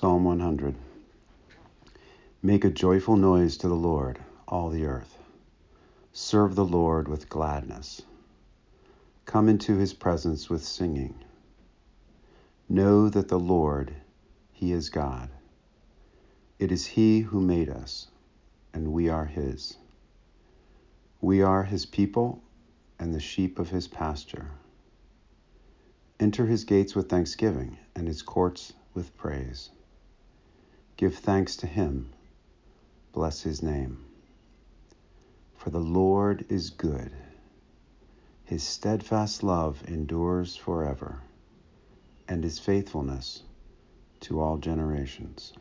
Psalm 100 Make a joyful noise to the Lord, all the earth. Serve the Lord with gladness. Come into his presence with singing. Know that the Lord, he is God. It is he who made us, and we are his. We are his people and the sheep of his pasture. Enter his gates with thanksgiving and his courts with praise. Give thanks to him. Bless his name. For the Lord is good. His steadfast love endures forever, and his faithfulness to all generations.